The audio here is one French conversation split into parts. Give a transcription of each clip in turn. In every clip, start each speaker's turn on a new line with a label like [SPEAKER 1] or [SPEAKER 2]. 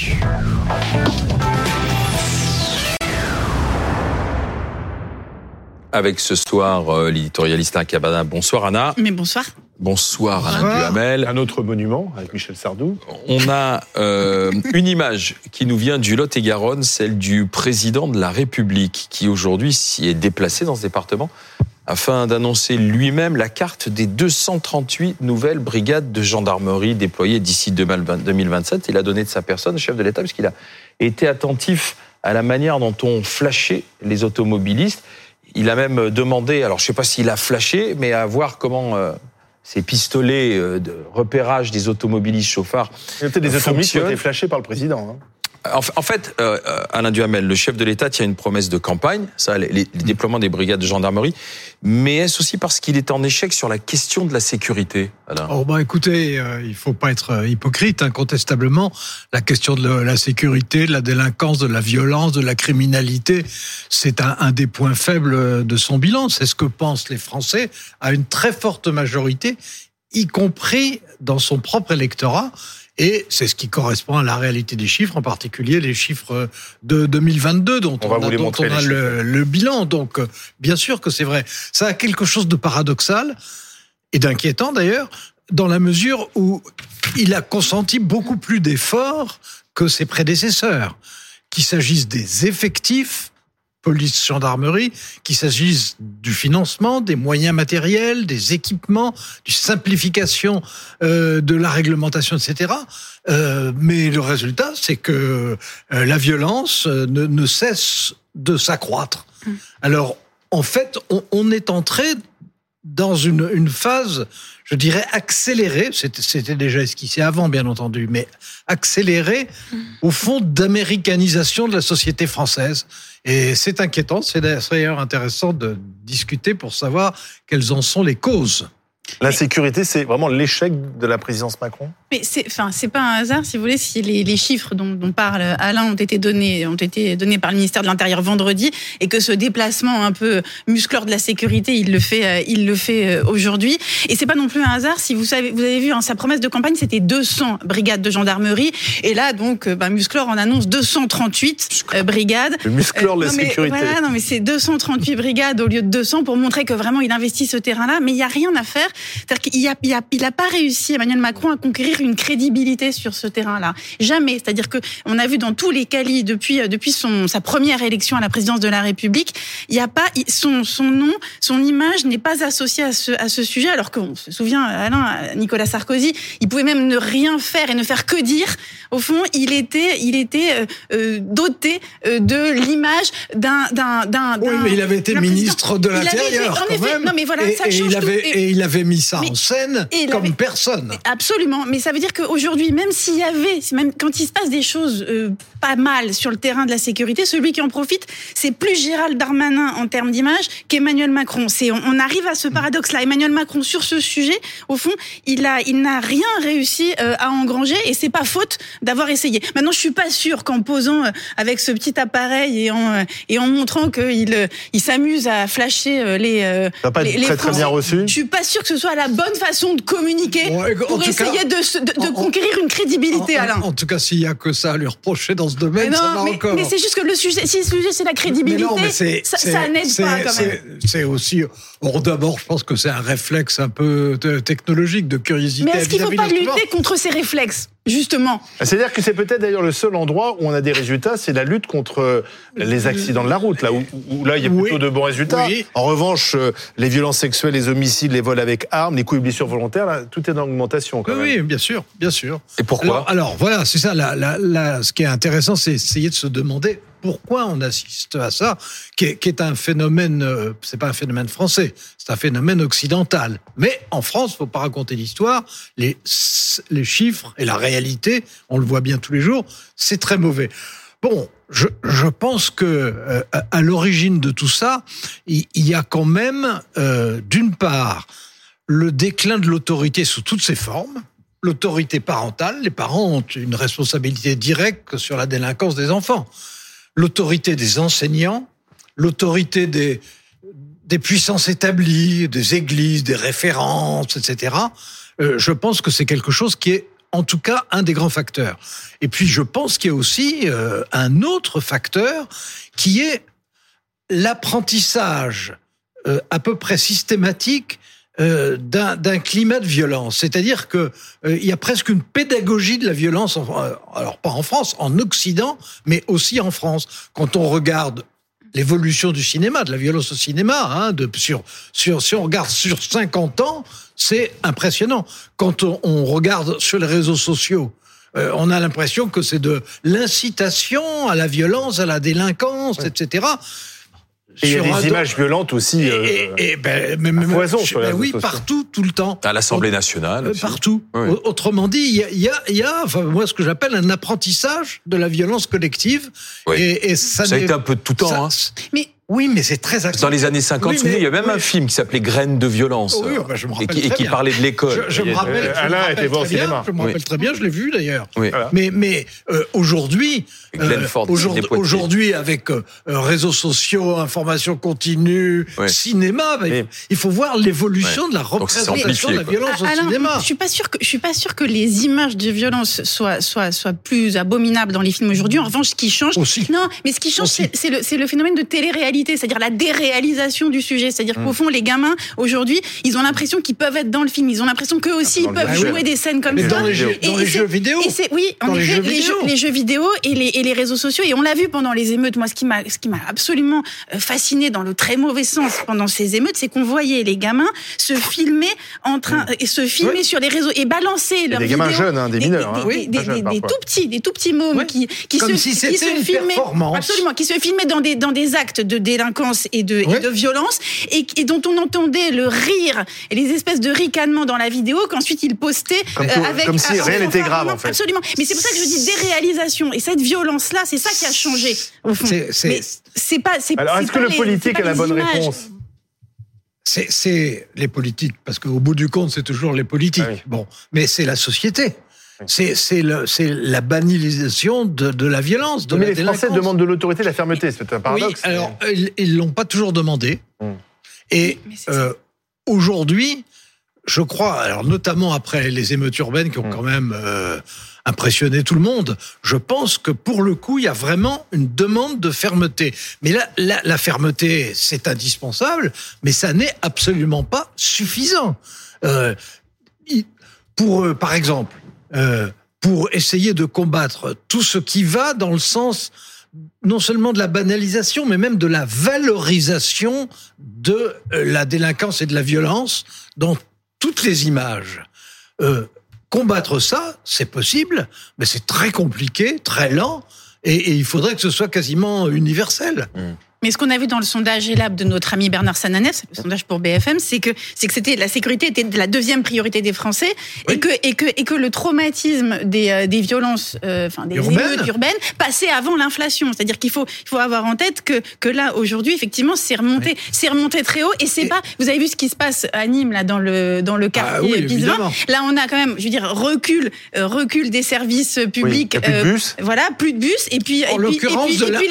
[SPEAKER 1] Música Avec ce soir euh, l'éditorialiste Anna Cabana. Bonsoir Anna.
[SPEAKER 2] Mais bonsoir.
[SPEAKER 1] Bonsoir Alain Duhamel.
[SPEAKER 3] Un autre monument avec Michel Sardou.
[SPEAKER 1] On a euh, une image qui nous vient du Lot-et-Garonne, celle du président de la République, qui aujourd'hui s'y est déplacé dans ce département afin d'annoncer lui-même la carte des 238 nouvelles brigades de gendarmerie déployées d'ici 2027. Il a donné de sa personne, chef de l'État, puisqu'il a été attentif à la manière dont on flashait les automobilistes. Il a même demandé, alors je ne sais pas s'il a flashé, mais à voir comment euh, ces pistolets euh, de repérage des automobilistes chauffards.
[SPEAKER 3] Il y a peut-être des automobilistes qui ont été flashés par le président. Hein.
[SPEAKER 1] En, fait, euh, Alain Duhamel, le chef de l'État, tient une promesse de campagne, ça, les, déploiements des brigades de gendarmerie. Mais est-ce aussi parce qu'il est en échec sur la question de la sécurité,
[SPEAKER 4] Alain? Oh bah écoutez, euh, il faut pas être euh, hypocrite, incontestablement. La question de la sécurité, de la délinquance, de la violence, de la criminalité, c'est un, un des points faibles de son bilan. C'est ce que pensent les Français à une très forte majorité, y compris dans son propre électorat. Et c'est ce qui correspond à la réalité des chiffres, en particulier les chiffres de 2022 dont on, a, le, bilan. Donc, euh, bien sûr que c'est vrai. Ça a quelque chose de paradoxal et d'inquiétant d'ailleurs, dans la mesure où il a consenti beaucoup plus d'efforts que ses prédécesseurs, qu'il s'agisse des effectifs police, gendarmerie, qu'il s'agisse du financement, des moyens matériels, des équipements, du simplification euh, de la réglementation, etc. Euh, mais le résultat, c'est que euh, la violence ne, ne cesse de s'accroître. Hum. Alors, en fait, on, on est entré dans une, une phase, je dirais, accélérée, c'était déjà esquissé avant, bien entendu, mais accélérée, mmh. au fond, d'américanisation de la société française. Et c'est inquiétant, c'est d'ailleurs intéressant de discuter pour savoir quelles en sont les causes.
[SPEAKER 3] L'insécurité, c'est vraiment l'échec de la présidence Macron?
[SPEAKER 2] Mais c'est, enfin, c'est pas un hasard, si vous voulez, si les, les chiffres dont, dont, parle Alain ont été donnés, ont été donnés par le ministère de l'Intérieur vendredi, et que ce déplacement un peu muscleur de la sécurité, il le fait, euh, il le fait euh, aujourd'hui. Et c'est pas non plus un hasard, si vous savez, vous avez vu, hein, sa promesse de campagne, c'était 200 brigades de gendarmerie, et là, donc, euh, bah, Musclor en annonce 238 brigades.
[SPEAKER 3] Le musclor de la sécurité.
[SPEAKER 2] Voilà, non, mais c'est 238 brigades au lieu de 200 pour montrer que vraiment il investit ce terrain-là, mais il y a rien à faire. C'est-à-dire qu'il a, il a, pas réussi, Emmanuel Macron, à conquérir une crédibilité sur ce terrain-là. Jamais. C'est-à-dire que on a vu dans tous les calis depuis, depuis son, sa première élection à la présidence de la République, il n'y a pas, son, son nom, son image n'est pas associée à ce, à ce sujet, alors qu'on se souvient, Alain, Nicolas Sarkozy, il pouvait même ne rien faire et ne faire que dire. Au fond, il était, il était euh, euh doté euh, de l'image d'un, d'un, d'un.
[SPEAKER 4] Oui, mais il avait été ministre de l'Intérieur.
[SPEAKER 2] Non, mais voilà, ça change
[SPEAKER 4] il avait, Et il avait mis ça en scène comme personne.
[SPEAKER 2] Absolument. Mais ça veut dire qu'aujourd'hui, même s'il y avait, même quand il se passe des choses euh, pas mal sur le terrain de la sécurité, celui qui en profite, c'est plus Gérald Darmanin en termes d'image qu'Emmanuel Macron. C'est, on, arrive à ce paradoxe-là. Emmanuel Macron, sur ce sujet, au fond, il a, il n'a rien réussi euh, à engranger et c'est pas faute d'avoir essayé. Maintenant, je suis pas sûre qu'en posant euh, avec ce petit appareil et en, et en montrant qu'il il s'amuse à flasher les,
[SPEAKER 3] ça pas les, très, très bien reçu.
[SPEAKER 2] Je suis pas sûre que ce soit la bonne façon de communiquer pour essayer de, conquérir une crédibilité,
[SPEAKER 4] en,
[SPEAKER 2] Alain.
[SPEAKER 4] En, tout cas, s'il y a que ça à lui reprocher dans ce domaine, ça va
[SPEAKER 2] mais,
[SPEAKER 4] encore.
[SPEAKER 2] Mais c'est juste que le sujet, si le sujet c'est la crédibilité, ça, n'aide pas quand même.
[SPEAKER 4] C'est aussi, d'abord, je pense que c'est un réflexe un peu technologique de curiosité.
[SPEAKER 2] Mais est-ce qu'il ne faut pas lutter contre ces réflexes? Justement.
[SPEAKER 3] C'est-à-dire que c'est peut-être d'ailleurs le seul endroit où on a des résultats, c'est la lutte contre les accidents de la route, là où, là il y a plutôt de bons résultats. En revanche, euh, les violences sexuelles, les homicides, les vols avec armes, les coups et blessures volontaires, là, tout est en augmentation. Quand
[SPEAKER 4] oui, bien sûr, bien sûr.
[SPEAKER 1] Et pourquoi?
[SPEAKER 4] Alors, voilà, c'est ça. ce qui est intéressant, c'est essayer de se demander pourquoi on assiste à ça, qui est, un phénomène, euh, c'est pas un phénomène français, c'est un phénomène occidental. Mais en France, faut pas raconter l'histoire, les, chiffres et la réalité, on le voit bien tous les jours, c'est très mauvais. Bon, je, je pense que euh, à l'origine de tout ça, il, y a quand même, euh, d'une part, le déclin de l'autorité sous toutes ses formes, l'autorité parentale. Les parents ont une responsabilité directe sur la délinquance des enfants l'autorité des enseignants, l'autorité des, puissances établies, des églises, des références, etc. Euh, je pense que c'est quelque chose qui est en tout cas un des grands facteurs. Et puis je pense qu'il y a aussi euh, un autre facteur qui est l'apprentissage euh, à peu près systématique euh, d'un climat de violence. C'est-à-dire que euh, il y a presque une pédagogie de la violence, alors pas en France, en Occident, mais aussi en France. Quand on regarde l'évolution du cinéma, de la violence au cinéma, hein, de, sur, sur, si on regarde sur 50 ans, c'est impressionnant. Quand on, on, regarde sur les réseaux sociaux, on a l'impression que c'est de l'incitation à la violence, à la délinquance, etc.
[SPEAKER 3] Et il y a des images violentes aussi.
[SPEAKER 4] Et, euh, et, ben, même,
[SPEAKER 3] foison,
[SPEAKER 4] ben oui, partout, tout le temps.
[SPEAKER 1] À l'Assemblée nationale.
[SPEAKER 4] Euh, partout. Autrement dit, il y a, il y a, y a enfin, moi, ce que j'appelle un apprentissage de la violence collective.
[SPEAKER 1] Et, et, ça, ça a été un peu de tout temps.
[SPEAKER 4] Ça, hein. Mais oui, mais c'est très
[SPEAKER 1] Dans les années 50, il y a même un film qui s'appelait Graines de violence
[SPEAKER 4] oui, bah, je me
[SPEAKER 1] et, qui, et qui parlait de l'école.
[SPEAKER 4] Je, je, me rappelle, Alain était au cinéma. Je me rappelle très bien, je l'ai vu d'ailleurs. Mais, mais euh, aujourd'hui, euh, aujourd'hui, avec euh, réseaux sociaux, information continue, cinéma, bah, il faut voir l'évolution de la représentation de la violence au cinéma.
[SPEAKER 2] Je suis pas sûr que je suis pas sûr que les images de violence soient soient soient plus abominables dans les films aujourd'hui. En revanche, ce qui change,
[SPEAKER 4] Aussi.
[SPEAKER 2] non, mais ce qui change, c'est le, le phénomène de télé-réalité c'est-à-dire la déréalisation du sujet. C'est-à-dire qu'au mm. fond, les gamins, aujourd'hui, ils ont l'impression qu'ils peuvent être dans le film. Ils ont l'impression qu'eux aussi, ils peuvent jouer des scènes comme
[SPEAKER 4] Mais
[SPEAKER 2] ça.
[SPEAKER 4] Dans les jeux, dans les jeux vidéo.
[SPEAKER 2] oui, en les, jeux les, jeux, les, jeux, vidéo et les, et les réseaux sociaux. Et on l'a vu pendant les émeutes. Moi, ce qui m'a, ce qui m'a absolument euh, fasciné dans le très mauvais sens pendant ces émeutes, c'est qu'on voyait les gamins se filmer en train, mm. et se filmer sur les réseaux et balancer leurs
[SPEAKER 3] des
[SPEAKER 2] vidéos.
[SPEAKER 3] gamins jeunes, hein, des mineurs.
[SPEAKER 2] Des,
[SPEAKER 3] hein.
[SPEAKER 2] des, des, des, tout petits, des tout petits mômes qui, qui
[SPEAKER 4] Comme
[SPEAKER 2] se,
[SPEAKER 4] si
[SPEAKER 2] qui se filmaient, absolument, qui se filmaient dans des, dans des actes de délinquance et de, et de violence et, et, dont on entendait le rire et les espèces de ricanements dans la vidéo qu'ensuite il postait
[SPEAKER 3] comme, euh, avec comme si rien n'était grave en fait.
[SPEAKER 2] Absolument. Mais c'est pour ça que je dis déréalisation et cette violence là, c'est ça qui a changé au fond. Mais c'est pas.
[SPEAKER 3] Alors est-ce que le politique a la bonne
[SPEAKER 2] images.
[SPEAKER 3] réponse?
[SPEAKER 4] C'est les politiques, parce qu'au bout du compte, c'est toujours les politiques.
[SPEAKER 3] Ah oui.
[SPEAKER 4] Bon, mais c'est la société. C'est la banalisation de, de, la violence, de
[SPEAKER 3] mais
[SPEAKER 4] la
[SPEAKER 3] les Français demandent de l'autorité, de la fermeté, c'est un paradoxe.
[SPEAKER 4] Oui, alors ils l'ont pas toujours demandé.
[SPEAKER 3] Hum.
[SPEAKER 4] Et euh, aujourd'hui, je crois, alors notamment après les émeutes urbaines qui ont
[SPEAKER 3] Hum.
[SPEAKER 4] quand même euh, impressionné tout le monde, je pense que pour le coup, il y a vraiment une demande de fermeté. Mais là, la, la fermeté, c'est indispensable, mais ça n'est absolument pas suffisant. Euh, pour, euh, par exemple, euh, pour essayer de combattre tout ce qui va dans le sens non seulement de la banalisation, mais même de la valorisation de euh, la délinquance et de la violence dans toutes les images. Euh, combattre ça, c'est possible, mais c'est très compliqué, très lent, et, il faudrait que ce soit quasiment universel.
[SPEAKER 3] Mmh.
[SPEAKER 2] Mais ce qu'on a vu dans le sondage ELAB de notre ami Bernard Sananès, le sondage pour BFM, c'est que c'est que c'était la sécurité était la deuxième priorité des Français
[SPEAKER 4] Oui.
[SPEAKER 2] et que et que et que le traumatisme des euh, des violences, euh, enfin des
[SPEAKER 4] Urbaines.
[SPEAKER 2] émeutes urbaines passait avant l'inflation. C'est-à-dire qu'il faut il faut avoir en tête que que là aujourd'hui effectivement c'est remonté c'est remonté très haut et c'est
[SPEAKER 4] Et-
[SPEAKER 2] pas vous avez vu ce qui se passe à Nîmes là dans le dans le quartier
[SPEAKER 4] Ah oui,
[SPEAKER 2] Pisevin.
[SPEAKER 4] évidemment.
[SPEAKER 2] Là on a quand même je veux dire recul euh, recul des services publics.
[SPEAKER 3] plus de
[SPEAKER 2] euh,
[SPEAKER 3] bus.
[SPEAKER 2] Voilà plus de bus et puis
[SPEAKER 4] En l'occurrence de la, de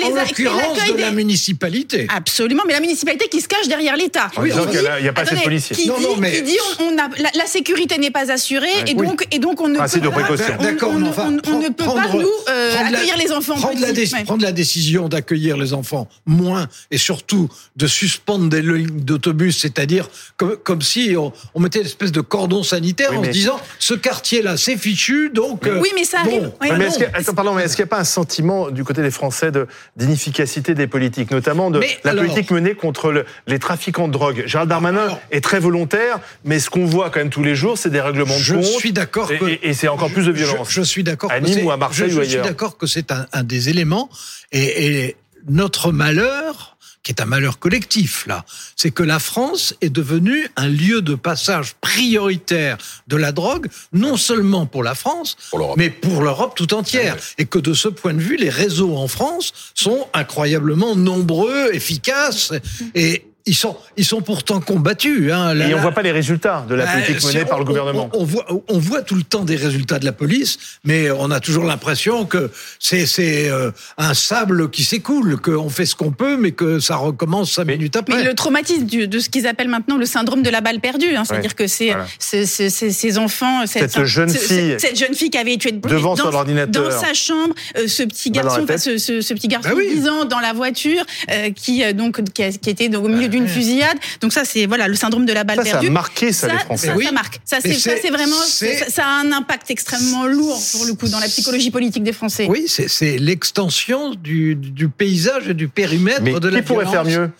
[SPEAKER 2] des-
[SPEAKER 4] municipalité.
[SPEAKER 2] Absolument, mais la municipalité qui se cache derrière l'État.
[SPEAKER 3] En disant il y a pas assez de policiers.
[SPEAKER 2] Qui
[SPEAKER 4] Non,
[SPEAKER 2] dit,
[SPEAKER 4] non, mais-
[SPEAKER 2] qui dit on, on a, la, la sécurité n'est pas assurée et
[SPEAKER 4] Oui.
[SPEAKER 2] donc et donc on ne peut
[SPEAKER 3] de
[SPEAKER 2] pas, on,
[SPEAKER 4] D'accord,
[SPEAKER 2] on-
[SPEAKER 4] mais enfin,
[SPEAKER 2] on- on ne peut
[SPEAKER 4] prendre-
[SPEAKER 2] pas nous euh,
[SPEAKER 4] prendre la-
[SPEAKER 2] accueillir les enfants.
[SPEAKER 4] Prendre la,
[SPEAKER 2] petits.
[SPEAKER 4] dé-
[SPEAKER 2] Ouais.
[SPEAKER 4] prendre la décision d'accueillir les enfants moins et surtout de suspendre des lignes d'autobus, c'est-à-dire comme, comme si on, on mettait une espèce de cordon sanitaire
[SPEAKER 3] Oui,
[SPEAKER 4] en
[SPEAKER 3] mais-
[SPEAKER 4] se disant ce quartier-là c'est fichu donc. euh,
[SPEAKER 2] Oui, mais ça
[SPEAKER 4] bon,
[SPEAKER 2] arrive. Ouais,
[SPEAKER 4] bah
[SPEAKER 3] mais est-ce qu'il y a- attends, pardon, mais est-ce qu'il n'y a pas un sentiment du côté des Français de- d'inefficacité des politiques, notamment de
[SPEAKER 4] Mais
[SPEAKER 3] la
[SPEAKER 4] alors-
[SPEAKER 3] politique menée contre le- les trafiquants de drogue Gérald Darmanin
[SPEAKER 4] Alors-
[SPEAKER 3] est très volontaire, mais ce qu'on voit quand même tous les jours, c'est des règlements de
[SPEAKER 4] Je
[SPEAKER 3] compte.
[SPEAKER 4] suis d'accord
[SPEAKER 3] et,
[SPEAKER 4] que-
[SPEAKER 3] et- c'est encore plus de violence.
[SPEAKER 4] Je, je suis d'accord.
[SPEAKER 3] À Nîmes ou à Marseille
[SPEAKER 4] je,
[SPEAKER 3] ou
[SPEAKER 4] je suis
[SPEAKER 3] ailleurs.
[SPEAKER 4] d'accord que c'est un, un des éléments et, et notre malheur qui est un malheur collectif là, c'est que la France est devenue un lieu de passage prioritaire de la drogue, non seulement pour la France,
[SPEAKER 1] Pour
[SPEAKER 4] mais pour l'Europe tout entière. Et que de ce point de vue, les réseaux en France sont incroyablement nombreux, efficaces. Et ils sont, ils sont pourtant combattus. Hein.
[SPEAKER 3] et on voit pas les résultats de la bah, politique menée par le gouvernement.
[SPEAKER 4] On, voit, on voit tout le temps des résultats de la police, mais on a toujours l'impression que c'est c'est euh, un sable qui s'écoule, qu'on fait ce qu'on peut, mais que ça recommence cinq minutes après.
[SPEAKER 2] Mais le traumatisme de ce qu'ils appellent maintenant le syndrome de la balle perdue, hein, c'est-à-dire que c'est ces enfants,
[SPEAKER 3] cette, jeune fille,
[SPEAKER 2] cette jeune fille qui avait été
[SPEAKER 3] devant son ordinateur,
[SPEAKER 2] dans sa chambre, euh, ce petit garçon, ce, ce, petit garçon bah de 10 ans dans la voiture, euh, qui donc qui, était au milieu d'une fusillade. Donc ça, c'est voilà le syndrome de la balle perdue.
[SPEAKER 3] Ça a marqué ça, les Français. Ça,
[SPEAKER 2] ça marque. Ça, c'est vraiment. Ça, a un impact extrêmement lourd pour le coup dans la psychologie politique des Français.
[SPEAKER 4] Oui, c'est l'extension du, du, paysage et du périmètre
[SPEAKER 3] Mais
[SPEAKER 4] de
[SPEAKER 3] la qui pourrait faire mieux.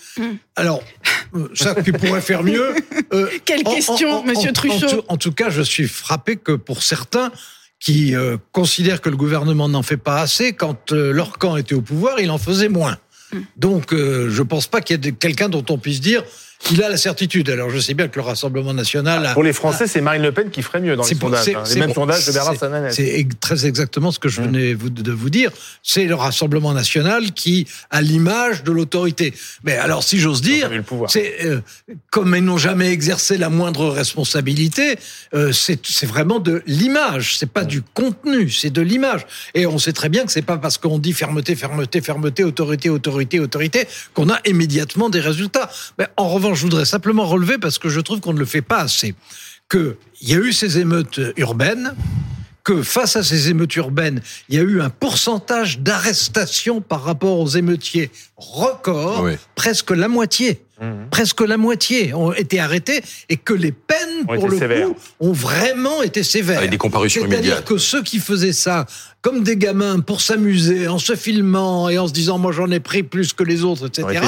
[SPEAKER 4] Alors, euh, ça qui pourrait faire mieux.
[SPEAKER 2] Euh, Quelle question, Monsieur Truchot.
[SPEAKER 4] En, tout cas, je suis frappé que pour certains qui euh, considèrent que le gouvernement n'en fait pas assez, quand leur camp était au pouvoir, il en faisait moins. Donc, euh, je pense pas qu'il y ait quelqu'un dont on puisse dire il a la certitude. Alors, je sais bien que le Rassemblement national.
[SPEAKER 3] Pour les Français, c'est Marine Le Pen qui ferait mieux dans les sondages. Hein. Les mêmes sondages de Bernard Sananès.
[SPEAKER 4] C'est très exactement ce que je mm. venais de vous dire. C'est le Rassemblement national qui a l'image de l'autorité. Mais alors, si j'ose dire, c'est euh, comme ils n'ont jamais exercé la moindre responsabilité, euh, c'est vraiment de l'image. C'est pas mm. du contenu, c'est de l'image. Et on sait très bien que c'est pas parce qu'on dit fermeté, fermeté, fermeté, autorité, autorité, autorité qu'on a immédiatement des résultats. Mais en revanche je voudrais simplement relever, parce que je trouve qu'on ne le fait pas assez, qu'il y a eu ces émeutes urbaines, que face à ces émeutes urbaines, il y a eu un pourcentage d'arrestation par rapport aux émeutiers record, presque la moitié. Mhm. Presque la moitié ont été arrêtés et que les peines, pour le coup, ont vraiment été sévères.
[SPEAKER 1] Avec des comparutions
[SPEAKER 4] immédiates.
[SPEAKER 1] C'est-à-dire
[SPEAKER 4] que ceux qui faisaient ça comme des gamins pour s'amuser, en se filmant et en se disant moi j'en ai pris plus que les autres, etc.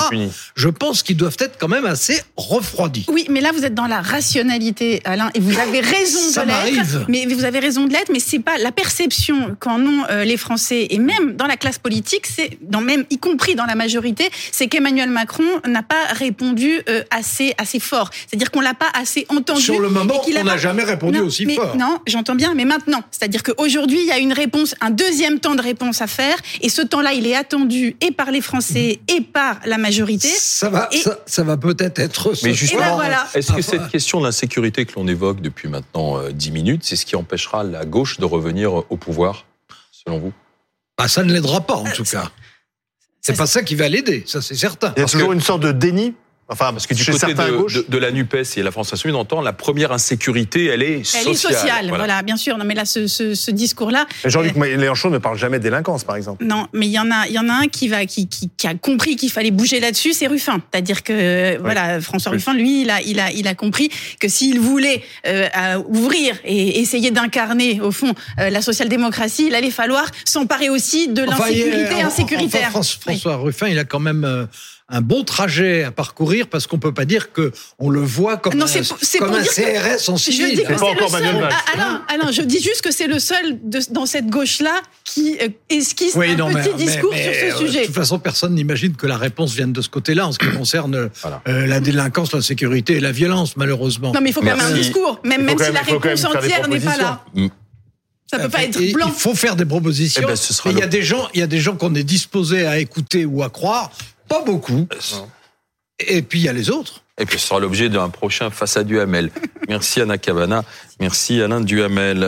[SPEAKER 4] Je pense qu'ils doivent être quand même assez refroidis.
[SPEAKER 2] Oui, mais là vous êtes dans la rationalité, Alain, et vous avez raison
[SPEAKER 4] Ça
[SPEAKER 2] de l'être. Mais vous avez raison de l'être, mais c'est pas la perception qu'en ont euh, les Français et même dans la classe politique, c'est dans même y compris dans la majorité, c'est qu'Emmanuel Macron n'a pas répondu euh, assez assez fort. C'est-à-dire qu'on l'a pas assez entendu.
[SPEAKER 4] Sur le moment, on n'a jamais répondu aussi fort.
[SPEAKER 2] Non, j'entends bien, mais maintenant, c'est-à-dire qu'aujourd'hui il y a une réponse un deuxième temps de réponse à faire. Et ce temps-là, il est attendu et par les Français et par la majorité.
[SPEAKER 4] Ça va, ça, va peut-être être.
[SPEAKER 1] Mais justement, ben est-ce que cette question de l'insécurité que l'on évoque depuis maintenant euh, dix minutes, c'est ce qui empêchera la gauche de revenir au pouvoir, selon vous?
[SPEAKER 4] Ah, Ça ne l'aidera pas, en euh, tout cas. C'est pas ça qui va l'aider, ça c'est certain.
[SPEAKER 3] Il y a toujours une sorte de déni
[SPEAKER 1] Enfin, parce que du côté de, de, la Nupes et la France Insoumise, on entend la première insécurité, elle est sociale. Elle est sociale,
[SPEAKER 2] voilà, bien sûr. Non, mais là, ce, ce, ce discours-là.
[SPEAKER 3] Jean-Luc euh, Mélenchon ne parle jamais de délinquance, par exemple.
[SPEAKER 2] Non, mais il y en a, il y en a un qui va, qui, qui, qui a compris qu'il fallait bouger là-dessus, c'est Ruffin. C'est-à-dire que, voilà, François Ruffin, lui, il a, il a, il a compris que s'il voulait euh, ouvrir et essayer d'incarner, au fond, euh, la social-démocratie, il allait falloir s'emparer aussi de l'insécurité insécuritaire.
[SPEAKER 4] François Ruffin, il a quand même euh, un bon trajet à parcourir parce qu'on peut pas dire que on le voit comme un, comme un CRS en civil.
[SPEAKER 2] Je dis pas encore Alain, ah, Alain, je dis juste que c'est le seul de, dans cette gauche-là qui euh, esquisse un petit discours sur ce euh, sujet.
[SPEAKER 4] De toute façon, personne n'imagine que la réponse vienne de ce côté-là en ce qui concerne euh, la délinquance, la sécurité et la violence, malheureusement.
[SPEAKER 2] Non, mais il faut quand même un discours, même, même si la réponse entière n'est pas là. Mm. Ça peut pas être blanc.
[SPEAKER 4] Il faut faire des propositions. Eh ben, il y a des gens, il y a des gens qu'on est disposés à écouter ou à croire. Pas beaucoup. Et puis il y a les autres.
[SPEAKER 1] Et puis ce sera l'objet d'un prochain Face à Duhamel. Merci Anna Cavana. Merci Alain Duhamel.